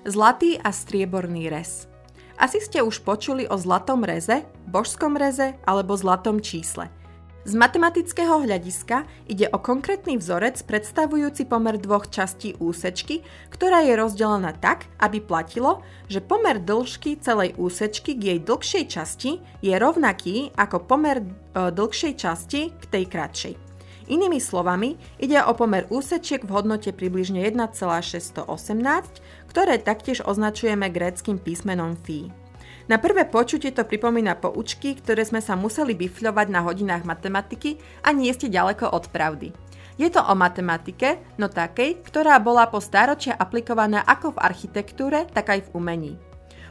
Zlatý a strieborný rez. Asi ste už počuli o zlatom reze, božskom reze alebo zlatom čísle. Z matematického hľadiska ide o konkrétny vzorec predstavujúci pomer dvoch častí úsečky, ktorá je rozdelená tak, aby platilo, že pomer dĺžky celej úsečky k jej dlhšej časti je rovnaký ako pomer e, dlhšej časti k tej kratšej. Inými slovami, ide o pomer úsečiek v hodnote približne 1,618, ktoré taktiež označujeme gréckým písmenom phi. Na prvé počutie to pripomína poučky, ktoré sme sa museli bifľovať na hodinách matematiky a nie ste ďaleko od pravdy. Je to o matematike, no takej, ktorá bola po stáročia aplikovaná ako v architektúre, tak aj v umení.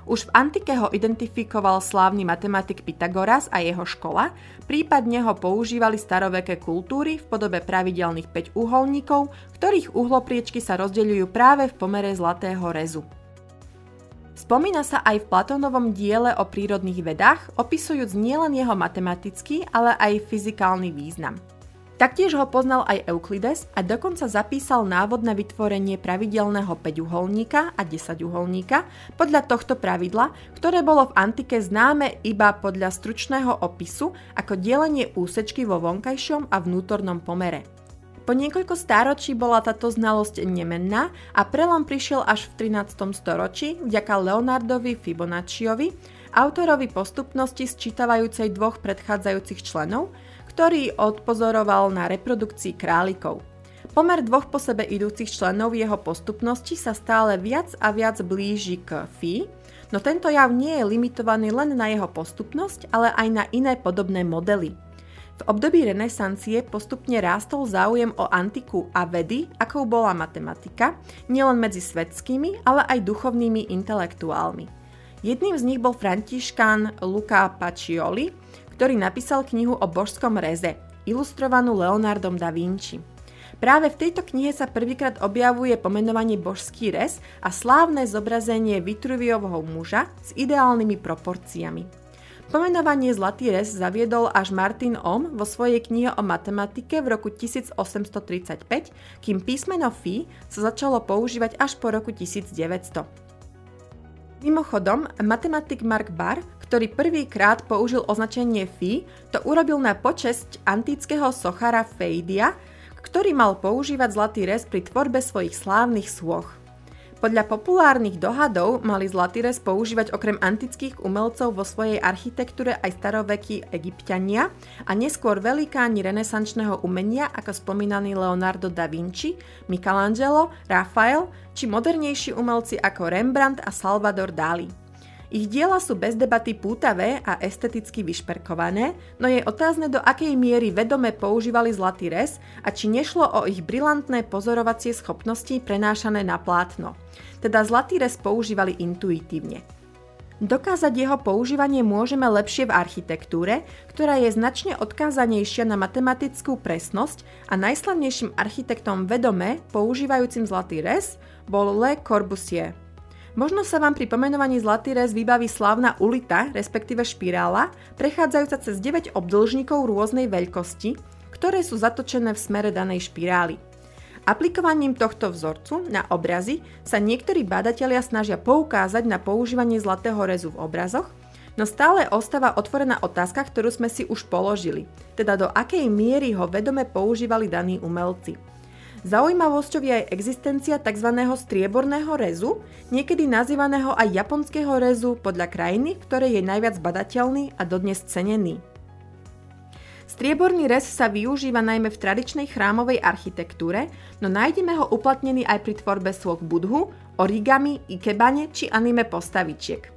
Už v antike ho identifikoval slávny matematik Pythagoras a jeho škola, prípadne ho používali staroveké kultúry v podobe pravidelných 5 uholníkov, ktorých uhlopriečky sa rozdeľujú práve v pomere zlatého rezu. Spomína sa aj v Platónovom diele o prírodných vedách, opisujúc nielen jeho matematický, ale aj fyzikálny význam. Taktiež ho poznal aj Euklides a dokonca zapísal návod na vytvorenie pravidelného 5-uholníka a 10-uholníka podľa tohto pravidla, ktoré bolo v antike známe iba podľa stručného opisu ako delenie úsečky vo vonkajšom a vnútornom pomere. Po niekoľko stáročí bola táto znalosť nemenná a prelom prišiel až v 13. storočí vďaka Leonardovi Fibonacciovi, autorovi postupnosti sčítavajúcej dvoch predchádzajúcich členov, ktorý odpozoroval na reprodukcii králikov. Pomer dvoch po sebe idúcich členov jeho postupnosti sa stále viac a viac blíži k phi, no tento jav nie je limitovaný len na jeho postupnosť, ale aj na iné podobné modely. V období renesancie postupne rástol záujem o antiku a vedy, akou bola matematika, nielen medzi svetskými, ale aj duchovnými intelektuálmi. Jedným z nich bol františkán Luca Pacioli, ktorý napísal knihu o božskom reze, ilustrovanú Leonardom da Vinci. Práve v tejto knihe sa prvýkrát objavuje pomenovanie božský rez a slávne zobrazenie Vitruviovho muža s ideálnymi proporciami. Pomenovanie Zlatý rez zaviedol až Martin Ohm vo svojej knihe o matematike v roku 1835, kým písmeno Phi sa začalo používať až po roku 1900. Mimochodom, matematik Mark Barr ktorý prvýkrát použil označenie Phi, to urobil na počesť antického sochara Feidia, ktorý mal používať zlatý rez pri tvorbe svojich slávnych sôch. Podľa populárnych dohadov mali zlatý rez používať okrem antických umelcov vo svojej architektúre aj starovekí egyptiania a neskôr velikáni renesančného umenia ako spomínaný Leonardo da Vinci, Michelangelo, Rafael či modernejší umelci ako Rembrandt a Salvador Dali. Ich diela sú bez debaty pútavé a esteticky vyšperkované, no je otázne do akej miery vedome používali zlatý rez a či nešlo o ich brilantné pozorovacie schopnosti prenášané na plátno. Teda zlatý rez používali intuitívne. Dokázať jeho používanie môžeme lepšie v architektúre, ktorá je značne odkázanejšia na matematickú presnosť a najslavnejším architektom vedome používajúcim zlatý rez bol Le Corbusier. Možno sa vám pri pomenovaní Zlatý rez vybaví slávna ulita, respektíve špirála, prechádzajúca cez 9 obdĺžnikov rôznej veľkosti, ktoré sú zatočené v smere danej špirály. Aplikovaním tohto vzorcu na obrazy sa niektorí badatelia snažia poukázať na používanie zlatého rezu v obrazoch, no stále ostáva otvorená otázka, ktorú sme si už položili, teda do akej miery ho vedome používali daní umelci. Zaujímavosťou je aj existencia tzv. strieborného rezu, niekedy nazývaného aj japonského rezu podľa krajiny, ktoré je najviac badateľný a dodnes cenený. Strieborný rez sa využíva najmä v tradičnej chrámovej architektúre, no nájdeme ho uplatnený aj pri tvorbe svok budhu, origami, ikebane či anime postavičiek.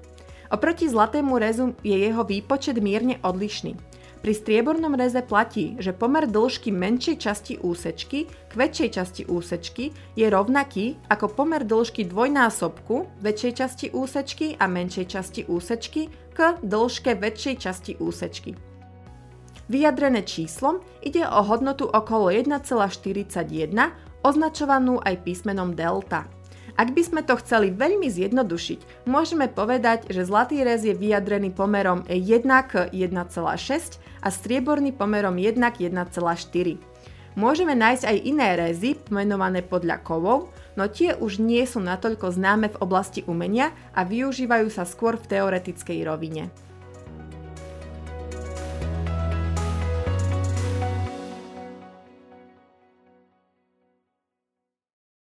Oproti zlatému rezu je jeho výpočet mierne odlišný. Pri striebornom reze platí, že pomer dĺžky menšej časti úsečky k väčšej časti úsečky je rovnaký ako pomer dĺžky dvojnásobku väčšej časti úsečky a menšej časti úsečky k dĺžke väčšej časti úsečky. Vyjadrené číslom ide o hodnotu okolo 1,41, označovanú aj písmenom delta. Ak by sme to chceli veľmi zjednodušiť, môžeme povedať, že zlatý rez je vyjadrený pomerom 1 k 1,6 a strieborný pomerom 1 k 1,4. Môžeme nájsť aj iné rezy, pomenované podľa kovov, no tie už nie sú natoľko známe v oblasti umenia a využívajú sa skôr v teoretickej rovine.